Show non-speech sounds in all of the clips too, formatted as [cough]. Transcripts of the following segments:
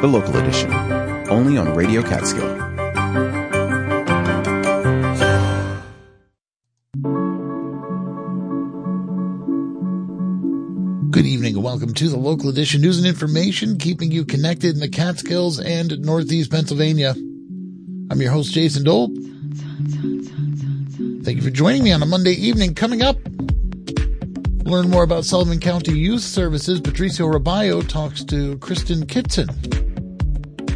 the local edition, only on Radio Catskill. Good evening and welcome to the local edition news and information, keeping you connected in the Catskills and Northeast Pennsylvania. I'm your host, Jason Dole. Thank you for joining me on a Monday evening. Coming up, learn more about Sullivan County Youth Services. Patricio Robayo talks to Kristen Kitson.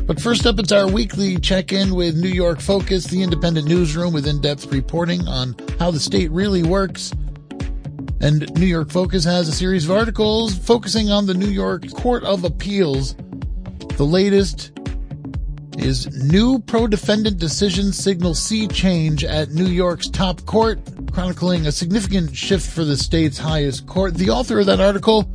But first up, it's our weekly check in with New York Focus, the independent newsroom with in depth reporting on how the state really works. And New York Focus has a series of articles focusing on the New York Court of Appeals. The latest is new pro defendant decision signal sea change at New York's top court, chronicling a significant shift for the state's highest court. The author of that article,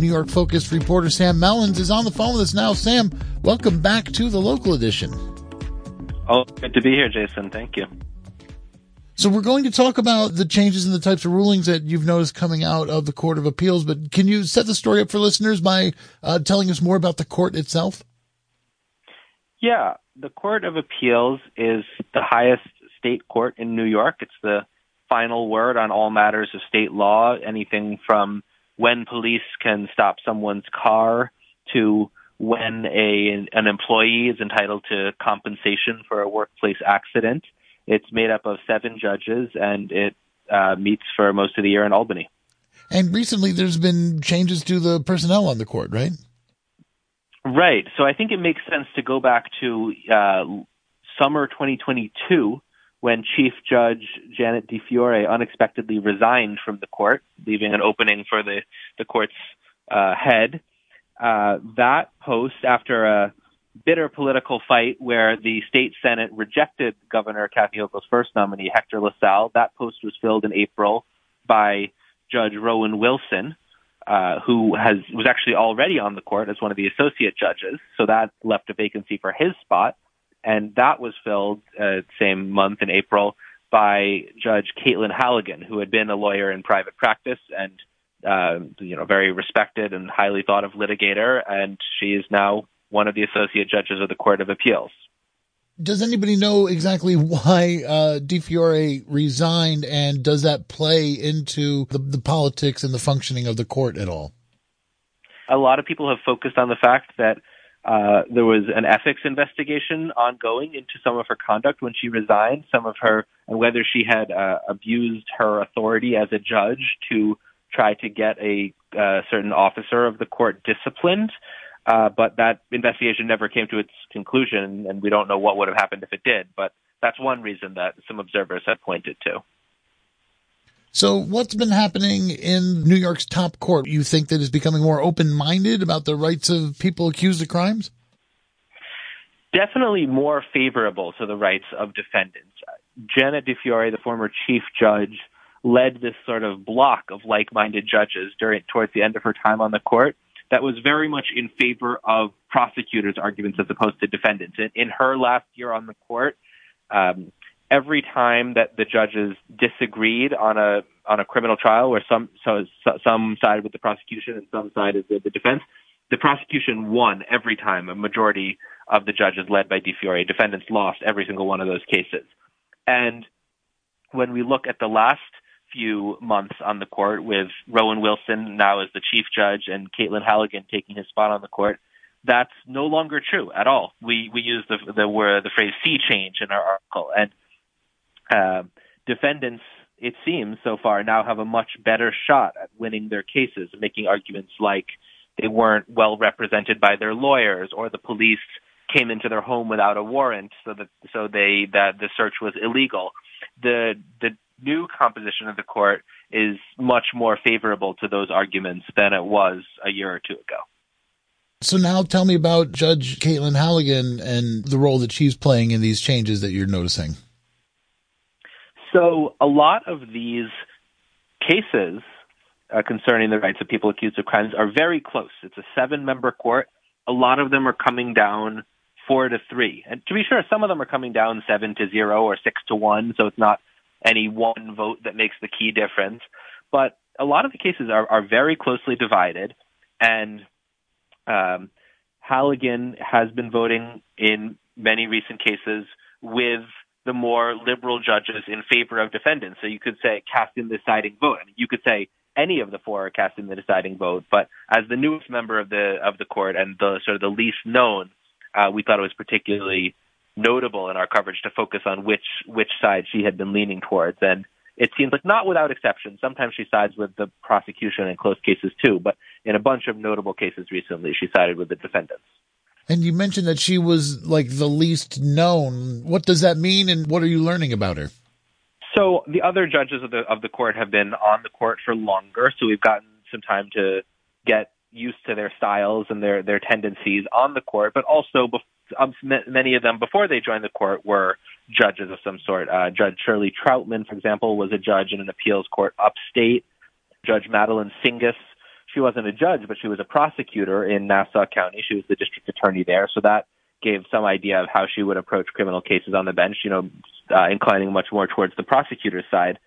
New York focused reporter Sam Mellins, is on the phone with us now. Sam, welcome back to the local edition. Oh, good to be here, Jason. Thank you. So we're going to talk about the changes in the types of rulings that you've noticed coming out of the Court of Appeals, but can you set the story up for listeners by uh, telling us more about the court itself? Yeah, the Court of Appeals is the highest state court in New York. It's the final word on all matters of state law, anything from when police can stop someone's car to when a an employee is entitled to compensation for a workplace accident. It's made up of seven judges, and it uh, meets for most of the year in Albany. And recently, there's been changes to the personnel on the court, right? Right. So I think it makes sense to go back to uh, summer 2022 when Chief Judge Janet DiFiore unexpectedly resigned from the court, leaving an opening for the, the court's uh, head. Uh, that post, after a bitter political fight where the state senate rejected Governor Kathy Hochul's first nominee, Hector LaSalle, that post was filled in April by Judge Rowan Wilson, uh, who has was actually already on the court as one of the associate judges. So that left a vacancy for his spot, and that was filled uh, same month in April by Judge Caitlin Halligan, who had been a lawyer in private practice and uh, you know very respected and highly thought of litigator, and she is now one of the associate judges of the Court of Appeals does anybody know exactly why uh, DiFiore resigned, and does that play into the, the politics and the functioning of the court at all? A lot of people have focused on the fact that uh, there was an ethics investigation ongoing into some of her conduct when she resigned, some of her, and whether she had uh, abused her authority as a judge to try to get a uh, certain officer of the court disciplined. Uh, but that investigation never came to its conclusion, and we don't know what would have happened if it did. But that's one reason that some observers have pointed to. So, what's been happening in New York's top court? You think that is becoming more open minded about the rights of people accused of crimes? Definitely more favorable to the rights of defendants. Janet DiFiore, the former chief judge, led this sort of block of like minded judges during towards the end of her time on the court that was very much in favor of prosecutors' arguments as opposed to defendants. In, in her last year on the court, um, every time that the judges disagreed on a on a criminal trial where some so, so some sided with the prosecution and some sided with the defense, the prosecution won every time. A majority of the judges, led by DiFiore, defendants lost every single one of those cases. And when we look at the last few months on the court with Rowan Wilson now as the chief judge and Caitlin Halligan taking his spot on the court. That's no longer true at all. We we use the the the phrase sea change in our article, and uh, defendants, it seems so far, now have a much better shot at winning their cases, making arguments like they weren't well represented by their lawyers, or the police came into their home without a warrant, so that so they that the search was illegal. The the new composition of the court is much more favorable to those arguments than it was a year or two ago. So now tell me about Judge Caitlin Halligan and the role that she's playing in these changes that you're noticing. So a lot of these cases uh, concerning the rights of people accused of crimes are very close. It's a seven member court. A lot of them are coming down four to three. And to be sure, some of them are coming down seven to zero or six to one. So it's not any one vote that makes the key difference. But a lot of the cases are, are very closely divided, and um, Halligan has been voting in many recent cases with the more liberal judges in favor of defendants. So you could say casting the deciding vote. I mean, you could say any of the four are casting the deciding vote, but as the newest member of the of the court and the sort of the least known, uh, we thought it was particularly notable in our coverage to focus on which which side she had been leaning towards. And it seems like not without exception. Sometimes she sides with the prosecution in close cases too, but in a bunch of notable cases recently, she sided with the defendants. And you mentioned that she was like the least known. What does that mean, and what are you learning about her? So the other judges of the of the court have been on the court for longer, so we've gotten some time to get used to their styles and their their tendencies on the court, but also um, many of them before they joined the court were judges of some sort. Uh, judge Shirley Troutman, for example, was a judge in an appeals court upstate. Judge Madeline Singas, she wasn't a judge, but she was a prosecutor in Nassau County. She was the district attorney there, so that gave some idea of how she would approach criminal cases on the bench. You know, uh, inclining much more towards the prosecutor's side.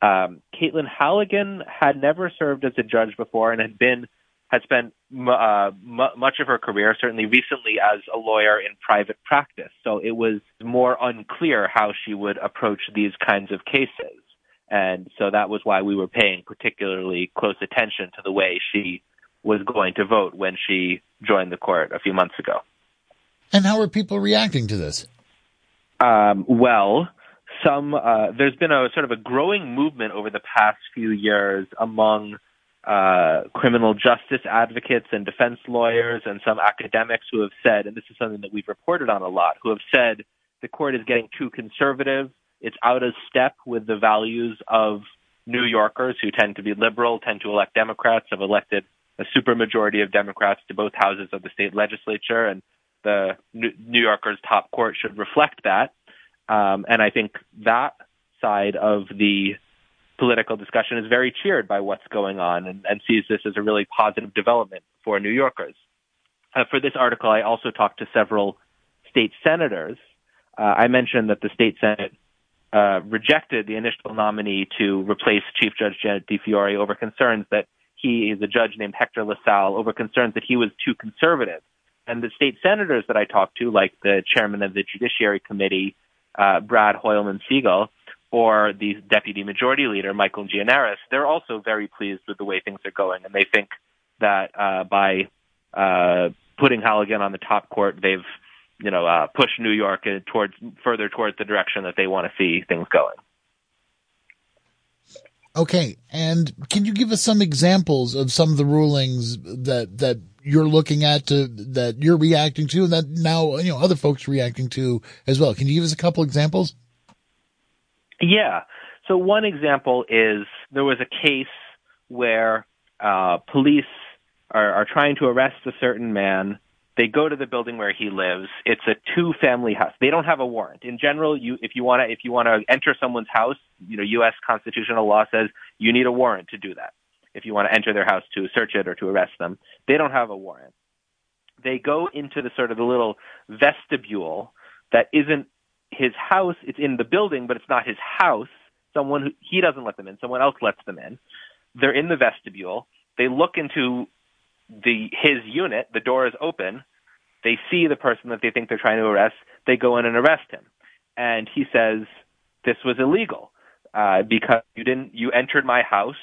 Um, Caitlin Halligan had never served as a judge before and had been had spent uh, much of her career, certainly recently, as a lawyer in private practice. So it was more unclear how she would approach these kinds of cases. And so that was why we were paying particularly close attention to the way she was going to vote when she joined the court a few months ago. And how are people reacting to this? Um, well, some uh, there's been a sort of a growing movement over the past few years among uh, criminal justice advocates and defense lawyers and some academics who have said, and this is something that we've reported on a lot, who have said the court is getting too conservative. It's out of step with the values of New Yorkers who tend to be liberal, tend to elect Democrats, have elected a supermajority of Democrats to both houses of the state legislature, and the New Yorkers' top court should reflect that. Um, and I think that side of the political discussion is very cheered by what's going on and, and sees this as a really positive development for New Yorkers. Uh, for this article, I also talked to several state senators. Uh, I mentioned that the state senate uh, rejected the initial nominee to replace Chief Judge Janet DiFiore over concerns that he is a judge named Hector LaSalle over concerns that he was too conservative. And the state senators that I talked to, like the chairman of the Judiciary Committee, uh, Brad Hoylman Sigal, or the deputy majority leader, Michael Gianaris, they're also very pleased with the way things are going, and they think that uh, by uh, putting Halligan on the top court, they've you know uh, pushed New York towards further towards the direction that they want to see things going. Okay, and can you give us some examples of some of the rulings that that you're looking at to that you're reacting to, and that now you know other folks reacting to as well? Can you give us a couple examples? Yeah. So one example is there was a case where uh, police are, are trying to arrest a certain man. They go to the building where he lives. It's a two-family house. They don't have a warrant. In general, you if you want to if you want to enter someone's house, you know, U.S. constitutional law says you need a warrant to do that. If you want to enter their house to search it or to arrest them, they don't have a warrant. They go into the sort of the little vestibule that isn't his house. It's in the building, but it's not his house. Someone who, he doesn't let them in. Someone else lets them in. They're in the vestibule. They look into the his unit. The door is open. They see the person that they think they're trying to arrest. They go in and arrest him. And he says, "This was illegal uh, because you didn't. You entered my house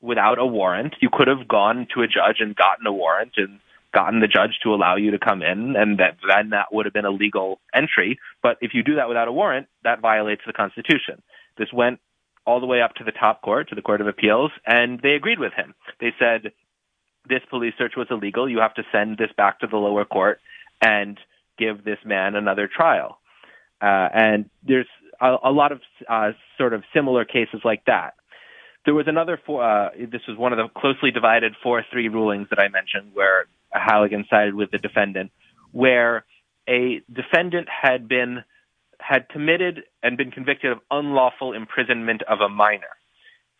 without a warrant. You could have gone to a judge and gotten a warrant and gotten the judge to allow you to come in, and that then that would have been a legal entry. But if you do that without a warrant, that violates the Constitution. This went all the way up to the top court, to the Court of Appeals, and they agreed with him. They said this police search was illegal. You have to send this back to the lower court and give this man another trial. Uh, and there's a, a lot of uh, sort of similar cases like that. There was another four, uh, this was one of the closely divided 4-3 rulings that I mentioned where Halligan sided with the defendant, where a defendant had been had committed and been convicted of unlawful imprisonment of a minor.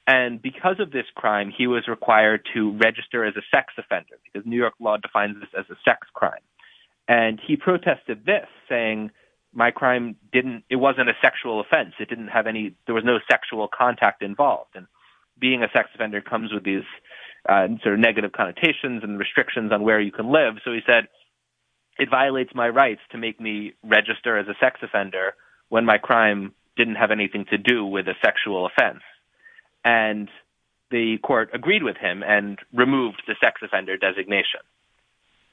And because of this crime, he was required to register as a sex offender because New York law defines this as a sex crime. And he protested this, saying, my crime didn't, it wasn't a sexual offense. It didn't have any, there was no sexual contact involved. And being a sex offender comes with these uh, sort of negative connotations and restrictions on where you can live. So he said, it violates my rights to make me register as a sex offender when my crime didn't have anything to do with a sexual offense. And the court agreed with him and removed the sex offender designation.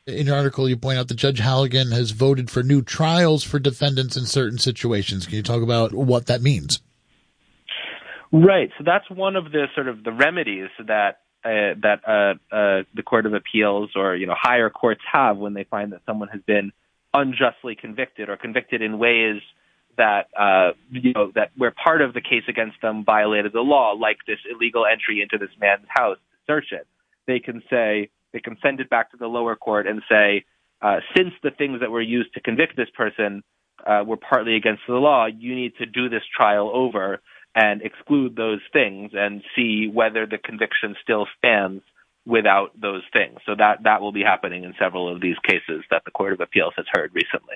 In your article, you point out that Judge Halligan has voted for new trials for defendants in certain situations. Can you talk about what that means? Right. So that's one of the sort of the remedies that uh, that uh, uh, the Court of Appeals or you know higher courts have when they find that someone has been unjustly convicted or convicted in ways that uh, you know that where part of the case against them violated the law, like this illegal entry into this man's house to search it. They can say they can send it back to the lower court and say, uh, since the things that were used to convict this person uh, were partly against the law, you need to do this trial over and exclude those things and see whether the conviction still stands without those things. So that that will be happening in several of these cases that the Court of Appeals has heard recently.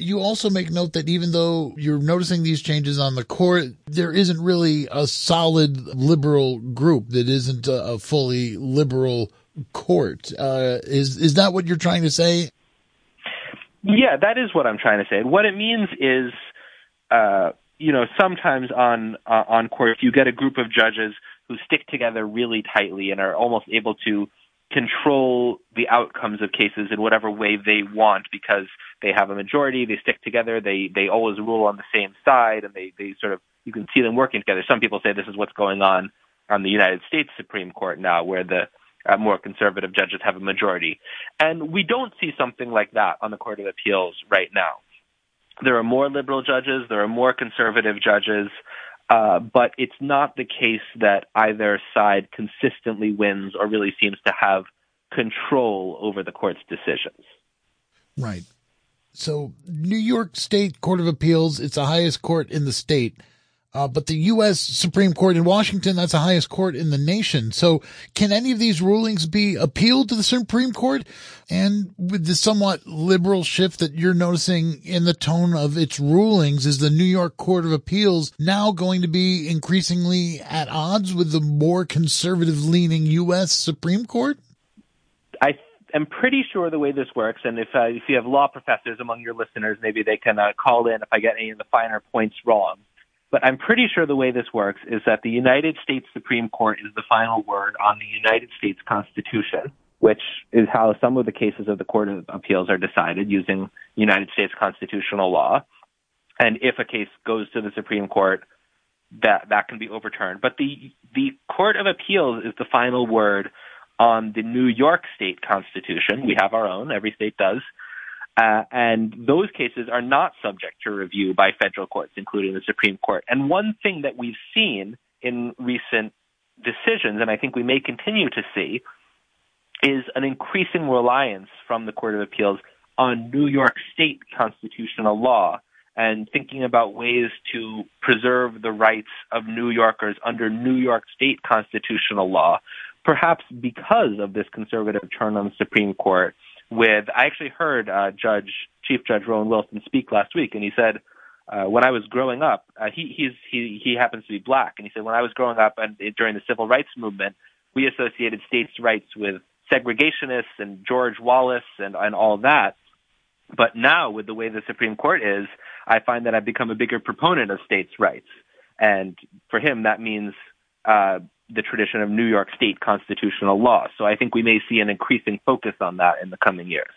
You also make note that even though you're noticing these changes on the court, there isn't really a solid liberal group that isn't a, fully liberal court. Uh, is is that what you're trying to say? Yeah, that is what I'm trying to say. What it means is, uh, you know, sometimes on uh, on court if you get a group of judges who stick together really tightly and are almost able to control the outcomes of cases in whatever way they want because they have a majority, they stick together, they they always rule on the same side, and they they sort of you can see them working together. Some people say this is what's going on on the United States Supreme Court now, where the uh, more conservative judges have a majority, and we don't see something like that on the Court of Appeals right now. There are more liberal judges, there are more conservative judges. Uh, but it's not the case that either side consistently wins or really seems to have control over the court's decisions. Right. So, New York State Court of Appeals, it's the highest court in the state. Uh, but the U.S. Supreme Court in Washington, that's the highest court in the nation. So can any of these rulings be appealed to the Supreme Court? And with the somewhat liberal shift that you're noticing in the tone of its rulings, is the New York Court of Appeals now going to be increasingly at odds with the more conservative leaning U.S. Supreme Court? I am pretty sure the way this works, and if uh, if you have law professors among your listeners, maybe they can uh, call in if I get any of the finer points wrong. But I'm pretty sure the way this works is that the United States Supreme Court is the final word on the United States Constitution, which is how some of the cases of the Court of Appeals are decided using United States constitutional law. And if a case goes to the Supreme Court, that that can be overturned. But the the Court of Appeals is the final word on the New York State Constitution. We have our own; every state does. Uh, and those cases are not subject to review by federal courts, including the Supreme Court. And one thing that we've seen in recent decisions, and I think we may continue to see, is an increasing reliance from the Court of Appeals on New York State constitutional law and thinking about ways to preserve the rights of New Yorkers under New York State constitutional law, perhaps because of this conservative turn on the Supreme Court with I actually heard uh, Judge Chief Judge Rowan Wilson speak last week, and he said uh, when I was growing up, uh, he he's he he happens to be black, and he said when I was growing up and during the civil rights movement, we associated states' rights with segregationists and George Wallace and and all that. But now, with the way the Supreme Court is, I find that I've become a bigger proponent of states' rights, and for him, that means uh, the tradition of New York State constitutional law. So I think we may see an increasing focus on that in the coming years.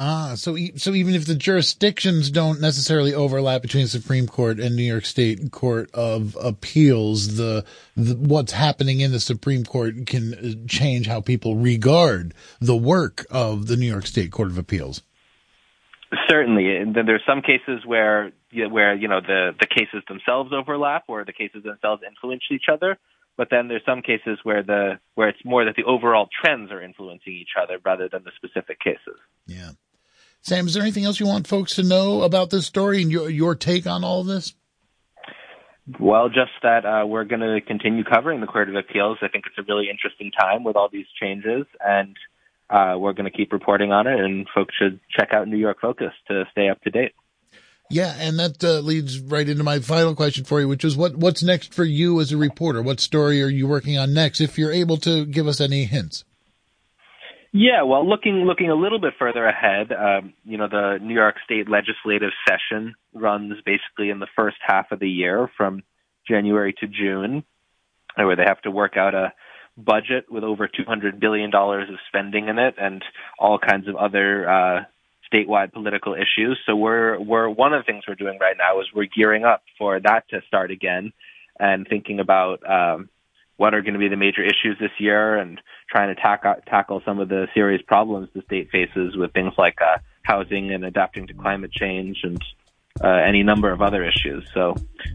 Ah, so so even if the jurisdictions don't necessarily overlap between the Supreme Court and New York State Court of Appeals, the, the what's happening in the Supreme Court can uh, change how people regard the work of the New York State Court of Appeals. Certainly, and then there's some cases where where you know the the cases themselves overlap, or the cases themselves influence each other. But then there's some cases where the where it's more that the overall trends are influencing each other rather than the specific cases. Yeah. Sam, is there anything else you want folks to know about this story and your your take on all of this? Well, just that uh, we're going to continue covering the Court of Appeals. I think it's a really interesting time with all these changes, and uh, we're going to keep reporting on it. And folks should check out New York Focus to stay up to date. Yeah, and that uh, leads right into my final question for you, which is what what's next for you as a reporter? What story are you working on next? If you're able to give us any hints. Yeah, well, looking looking a little bit further ahead, um, you know, the New York State legislative session runs basically in the first half of the year from January to June, where they have to work out a budget with over $200 billion of spending in it and all kinds of other uh, statewide political issues. So we're we're one of the things we're doing right now is we're gearing up for that to start again and thinking about um, what are going to be the major issues this year and trying to tack- tackle some of the serious problems the state faces with things like uh, housing and adapting to climate change and uh, any number of other issues. So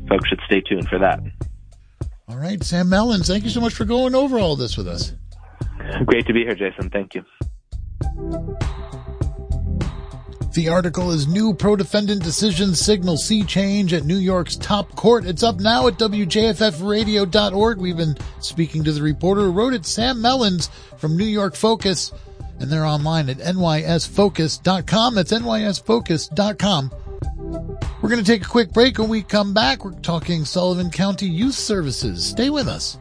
folks should stay tuned for that. All right, Sam Mellins, thank you so much for going over all this with us. Great to be here, Jason. Thank you. The article is New Pro Defendant Decisions Signal Sea Change at New York's Top Court. It's up now at WJFFradio.org. We've been speaking to the reporter who wrote it, Sam Mellins from New York Focus, and they're online at nysfocus.com. That's nysfocus.com. We're going to take a quick break. When we come back, we're talking Sullivan County Youth Services. Stay with us.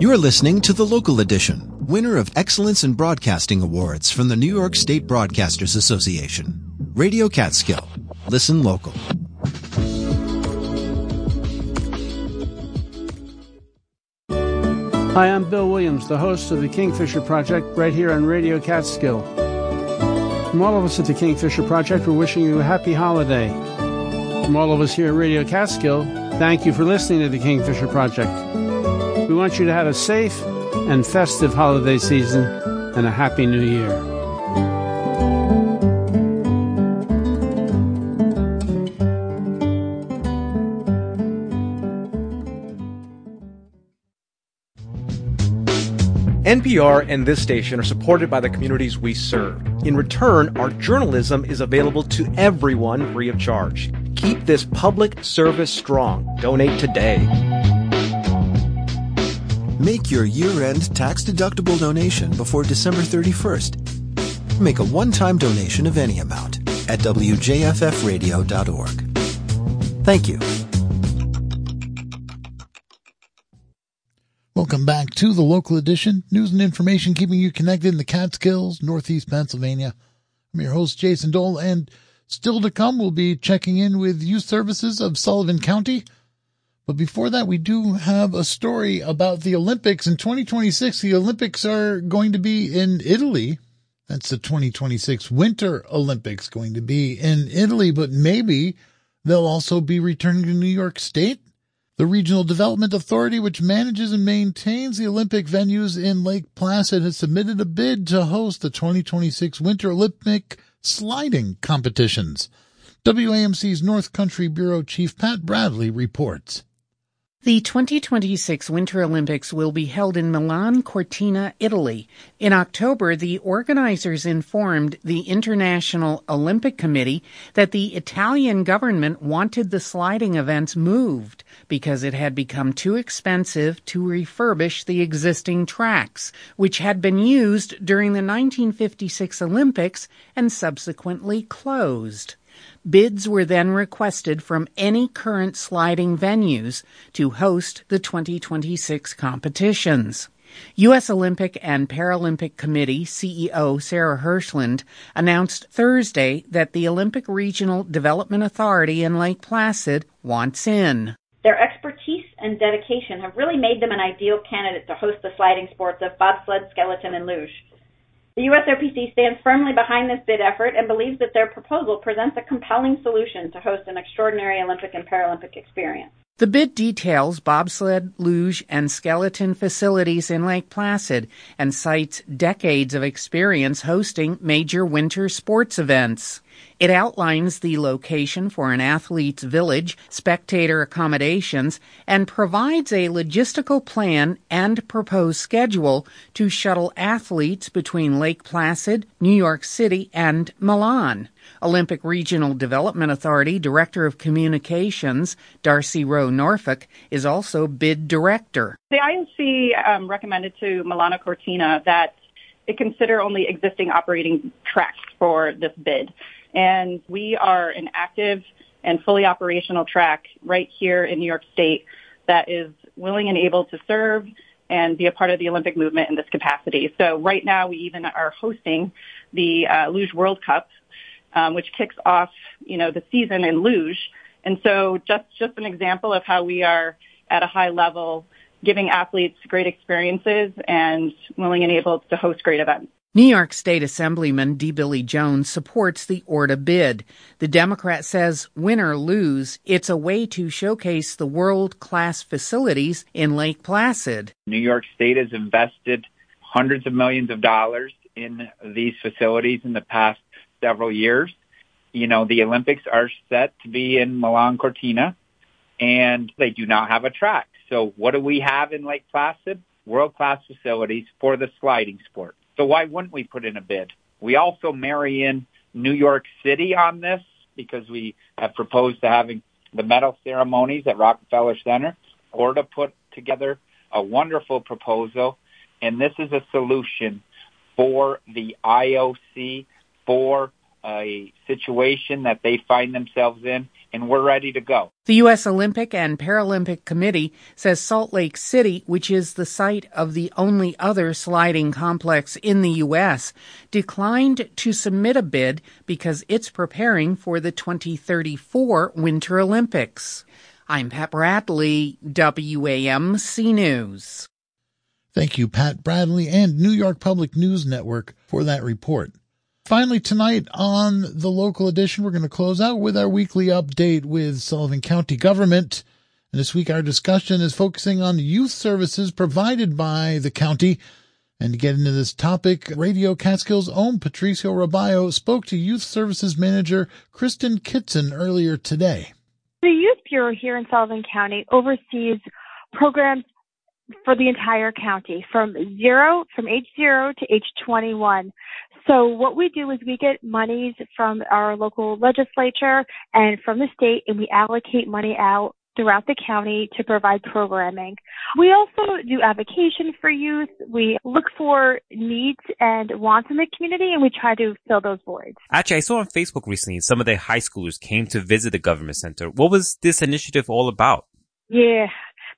You're listening to the local edition winner of Excellence in Broadcasting Awards from the New York State Broadcasters Association. Radio Catskill. Listen local. Hi, I'm Bill Williams, the host of the Kingfisher Project, right here on Radio Catskill. From all of us at the Kingfisher Project, we're wishing you a happy holiday. From all of us here at Radio Catskill, thank you for listening to the Kingfisher Project. We want you to have a safe and festive holiday season and a happy new year. NPR and this station are supported by the communities we serve. In return, our journalism is available to everyone free of charge. Keep this public service strong. Donate today. Make your year-end tax-deductible donation before December 31st. Make a one-time donation of any amount at wjffradio.org. Thank you. Welcome back to the local edition. News and information keeping you connected in the Catskills, Northeast Pennsylvania. I'm your host, Jason Dole, and still to come, we'll be checking in with youth services of Sullivan County – but before that, we do have a story about the Olympics in 2026. The Olympics are going to be in Italy. That's the 2026 Winter Olympics going to be in Italy, but maybe they'll also be returning to New York State. The Regional Development Authority, which manages and maintains the Olympic venues in Lake Placid, has submitted a bid to host the 2026 Winter Olympic sliding competitions. WAMC's North Country Bureau Chief Pat Bradley reports. The 2026 Winter Olympics will be held in Milan Cortina, Italy. In October, the organizers informed the International Olympic Committee that the Italian government wanted the sliding events moved because it had become too expensive to refurbish the existing tracks, which had been used during the 1956 Olympics and subsequently closed. Bids were then requested from any current sliding venues to host the 2026 competitions. U.S. Olympic and Paralympic Committee CEO Sarah Hirshland announced Thursday that the Olympic Regional Development Authority in Lake Placid wants in. Their expertise and dedication have really made them an ideal candidate to host the sliding sports of bobsled, skeleton, and luge. The USOPC stands firmly behind this bid effort and believes that their proposal presents a compelling solution to host an extraordinary Olympic and Paralympic experience. The bid details bobsled, luge, and skeleton facilities in Lake Placid and cites decades of experience hosting major winter sports events. It outlines the location for an athlete's village, spectator accommodations, and provides a logistical plan and proposed schedule to shuttle athletes between Lake Placid, New York City, and Milan. Olympic Regional Development Authority Director of Communications, Darcy Rowe Norfolk, is also bid director. The IOC um, recommended to Milano Cortina that it consider only existing operating tracks for this bid. And we are an active and fully operational track right here in New York State that is willing and able to serve and be a part of the Olympic movement in this capacity. So right now we even are hosting the uh, Luge World Cup, um, which kicks off, you know, the season in luge. And so just, just an example of how we are at a high level giving athletes great experiences and willing and able to host great events. New York State Assemblyman D. Billy Jones supports the ORDA bid. The Democrat says, win or lose, it's a way to showcase the world class facilities in Lake Placid. New York State has invested hundreds of millions of dollars in these facilities in the past several years. You know, the Olympics are set to be in Milan Cortina and they do not have a track. So what do we have in Lake Placid? World class facilities for the sliding sport. So why wouldn't we put in a bid? We also marry in New York City on this because we have proposed to having the medal ceremonies at Rockefeller Center or to put together a wonderful proposal. And this is a solution for the IOC for a situation that they find themselves in and we're ready to go. The U.S. Olympic and Paralympic Committee says Salt Lake City, which is the site of the only other sliding complex in the U.S., declined to submit a bid because it's preparing for the 2034 Winter Olympics. I'm Pat Bradley, WAMC News. Thank you, Pat Bradley and New York Public News Network for that report. Finally, tonight on the local edition, we're going to close out with our weekly update with Sullivan County government. And this week, our discussion is focusing on youth services provided by the county. And to get into this topic, Radio Catskill's own Patricio Robayo spoke to Youth Services Manager Kristen Kitson earlier today. The Youth Bureau here in Sullivan County oversees programs for the entire county from zero, from age zero to age 21. So what we do is we get monies from our local legislature and from the state and we allocate money out throughout the county to provide programming. We also do avocation for youth. We look for needs and wants in the community and we try to fill those voids. Actually, I saw on Facebook recently some of the high schoolers came to visit the government center. What was this initiative all about? Yeah,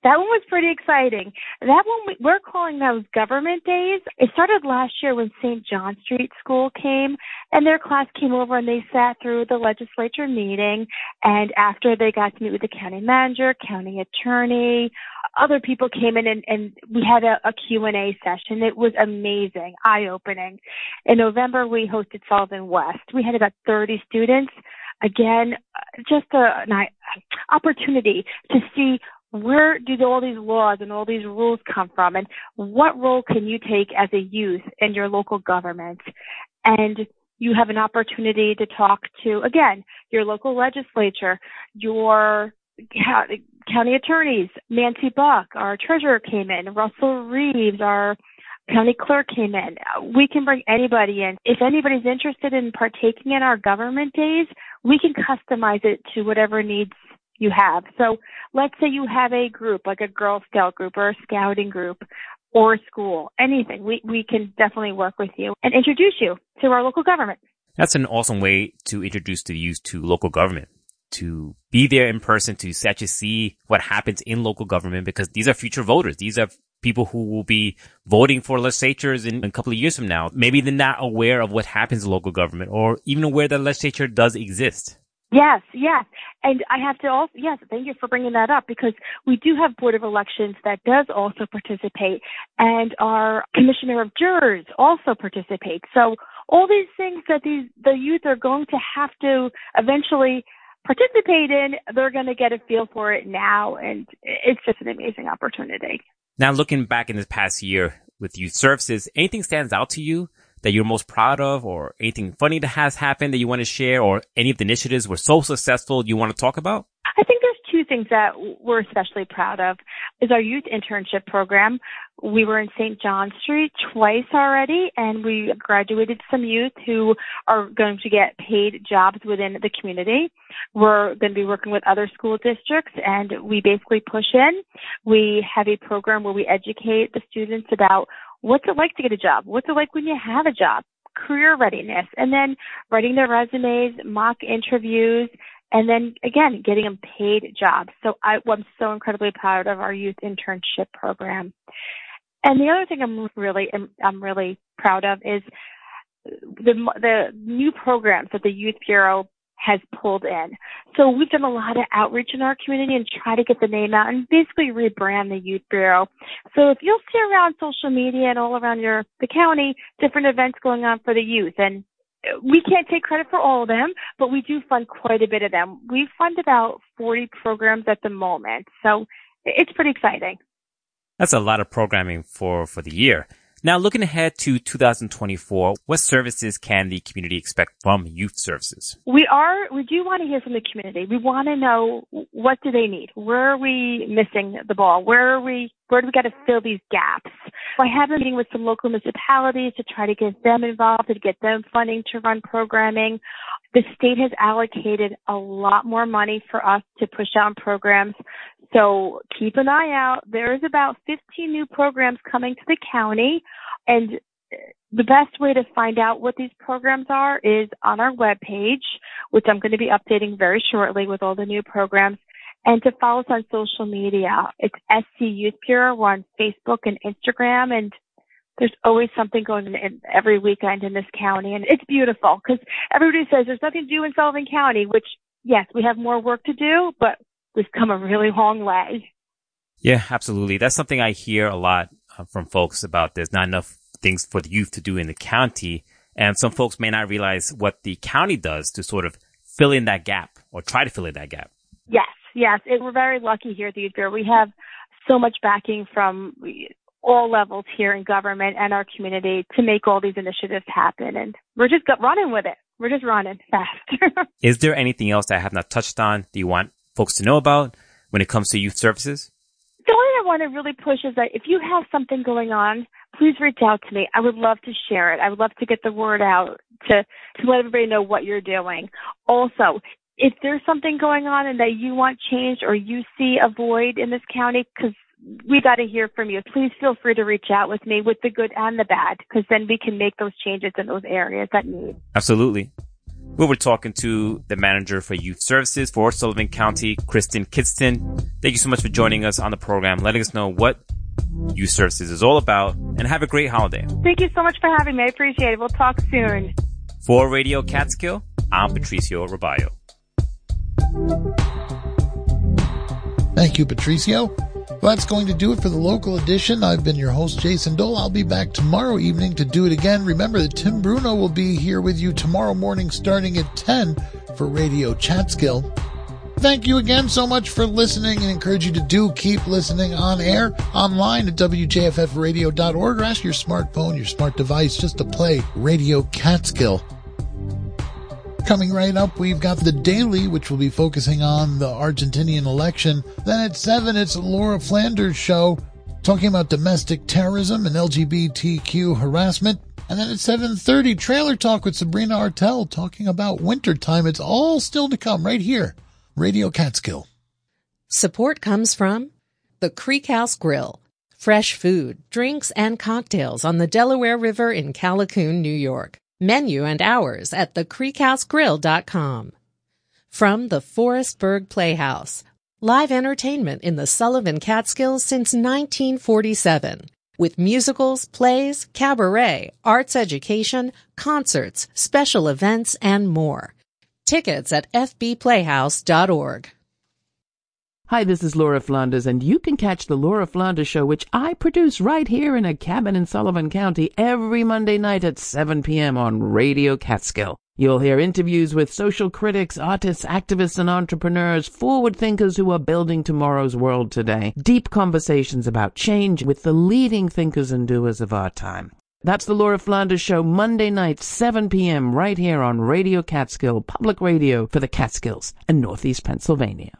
that one was pretty exciting. That one, we're calling those government days. It started last year when St. John Street School came and their class came over and they sat through the legislature meeting. And after they got to meet with the county manager, county attorney, other people came in and, and we had a, a Q&A session. It was amazing, eye-opening. In November, we hosted Sullivan West. We had about 30 students again, just a, an opportunity to see where do all these laws and all these rules come from? And what role can you take as a youth in your local government? And you have an opportunity to talk to again your local legislature your county attorneys. Nancy buck our treasurer came in. Russell reeves our county clerk came in. We can bring anybody in. If anybody's interested in partaking in our government days we can customize it to whatever needs you have. So let's say you have a group, like a Girl Scout group or a scouting group or a school, anything. We, we can definitely work with you and introduce you to our local government. That's an awesome way to introduce the youth to local government, to be there in person, to actually see what happens in local government because these are future voters. These are people who will be voting for legislatures in a couple of years from now. Maybe they're not aware of what happens in local government or even aware that legislature does exist. Yes, yes. And I have to also, yes, thank you for bringing that up because we do have Board of Elections that does also participate and our Commissioner of Jurors also participates. So all these things that these, the youth are going to have to eventually participate in, they're going to get a feel for it now. And it's just an amazing opportunity. Now looking back in this past year with youth services, anything stands out to you that you're most proud of or anything funny that has happened that you want to share or any of the initiatives were so successful you want to talk about? I think there's two things that we're especially proud of is our youth internship program. We were in St. John Street twice already and we graduated some youth who are going to get paid jobs within the community. We're going to be working with other school districts and we basically push in. We have a program where we educate the students about what's it like to get a job? What's it like when you have a job? Career readiness, and then writing their resumes, mock interviews, and then again, getting them paid jobs. So I, I'm so incredibly proud of our youth internship program. And the other thing I'm really I'm really proud of is the the new programs that the Youth Bureau has pulled in. So we've done a lot of outreach in our community and try to get the name out and basically rebrand the Youth Bureau. So if you'll see around social media and all around your the county, different events going on for the youth and we can't take credit for all of them, but we do fund quite a bit of them. We fund about 40 programs at the moment. So it's pretty exciting. That's a lot of programming for, for the year. Now, looking ahead to 2024, what services can the community expect from youth services? We are, we do want to hear from the community. We want to know what do they need? Where are we missing the ball? Where are we, where do we got to fill these gaps? I have been meeting with some local municipalities to try to get them involved, to get them funding to run programming. The state has allocated a lot more money for us to push out programs. So keep an eye out. There's about 15 new programs coming to the county and the best way to find out what these programs are is on our webpage, which I'm going to be updating very shortly with all the new programs, and to follow us on social media. It's SC Youth Bureau. We're on Facebook and Instagram, and there's always something going on every weekend in this county, and it's beautiful because everybody says there's nothing to do in Sullivan County, which yes, we have more work to do, but we've come a really long way. Yeah, absolutely. That's something I hear a lot uh, from folks about. There's not enough things for the youth to do in the county. And some folks may not realize what the county does to sort of fill in that gap or try to fill in that gap. Yes, yes. It, we're very lucky here at the Youth Bureau. We have so much backing from all levels here in government and our community to make all these initiatives happen. And we're just running with it. We're just running fast. [laughs] Is there anything else that I have not touched on that you want folks to know about when it comes to youth services? The only thing I want to really push is that if you have something going on, please reach out to me. I would love to share it. I would love to get the word out to, to let everybody know what you're doing. Also, if there's something going on and that you want changed or you see a void in this county, because we got to hear from you. Please feel free to reach out with me with the good and the bad, because then we can make those changes in those areas that need. Absolutely. We were talking to the manager for youth services for Sullivan County, Kristen Kidston. Thank you so much for joining us on the program, letting us know what youth services is all about, and have a great holiday. Thank you so much for having me. I appreciate it. We'll talk soon. For Radio Catskill, I'm Patricio Robayo. Thank you, Patricio. Well, that's going to do it for the local edition. I've been your host, Jason Dole. I'll be back tomorrow evening to do it again. Remember that Tim Bruno will be here with you tomorrow morning starting at 10 for Radio Catskill. Thank you again so much for listening and encourage you to do keep listening on air, online at WJFFradio.org or ask your smartphone, your smart device just to play Radio Catskill. Coming right up, we've got the Daily, which will be focusing on the Argentinian election. Then at 7, it's Laura Flanders' show, talking about domestic terrorism and LGBTQ harassment. And then at 7.30, Trailer Talk with Sabrina Artel, talking about wintertime. It's all still to come right here. Radio Catskill. Support comes from the Creek House Grill. Fresh food, drinks, and cocktails on the Delaware River in Callicoon, New York. Menu and hours at thecreekhousegrill.com. From the Forestburgh Playhouse. Live entertainment in the Sullivan Catskills since 1947. With musicals, plays, cabaret, arts education, concerts, special events, and more. Tickets at fbplayhouse.org. Hi, this is Laura Flanders, and you can catch the Laura Flanders Show, which I produce right here in a cabin in Sullivan County every Monday night at 7 p.m. on Radio Catskill. You'll hear interviews with social critics, artists, activists, and entrepreneurs, forward thinkers who are building tomorrow's world today. Deep conversations about change with the leading thinkers and doers of our time. That's the Laura Flanders Show, Monday night, 7 p.m., right here on Radio Catskill, public radio for the Catskills and Northeast Pennsylvania.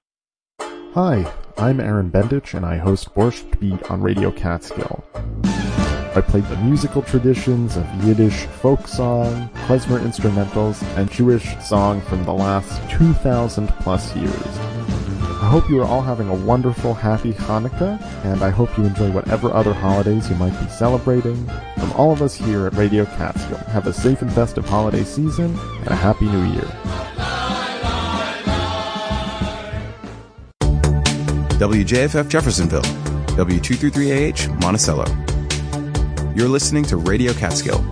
Hi, I'm Aaron Bendich, and I host Borscht Beat on Radio Catskill. I play the musical traditions of Yiddish folk song, klezmer instrumentals, and Jewish song from the last 2,000 plus years. I hope you are all having a wonderful, happy Hanukkah, and I hope you enjoy whatever other holidays you might be celebrating. From all of us here at Radio Catskill, have a safe and festive holiday season, and a Happy New Year. WJFF Jeffersonville, W233AH Monticello. You're listening to Radio Catskill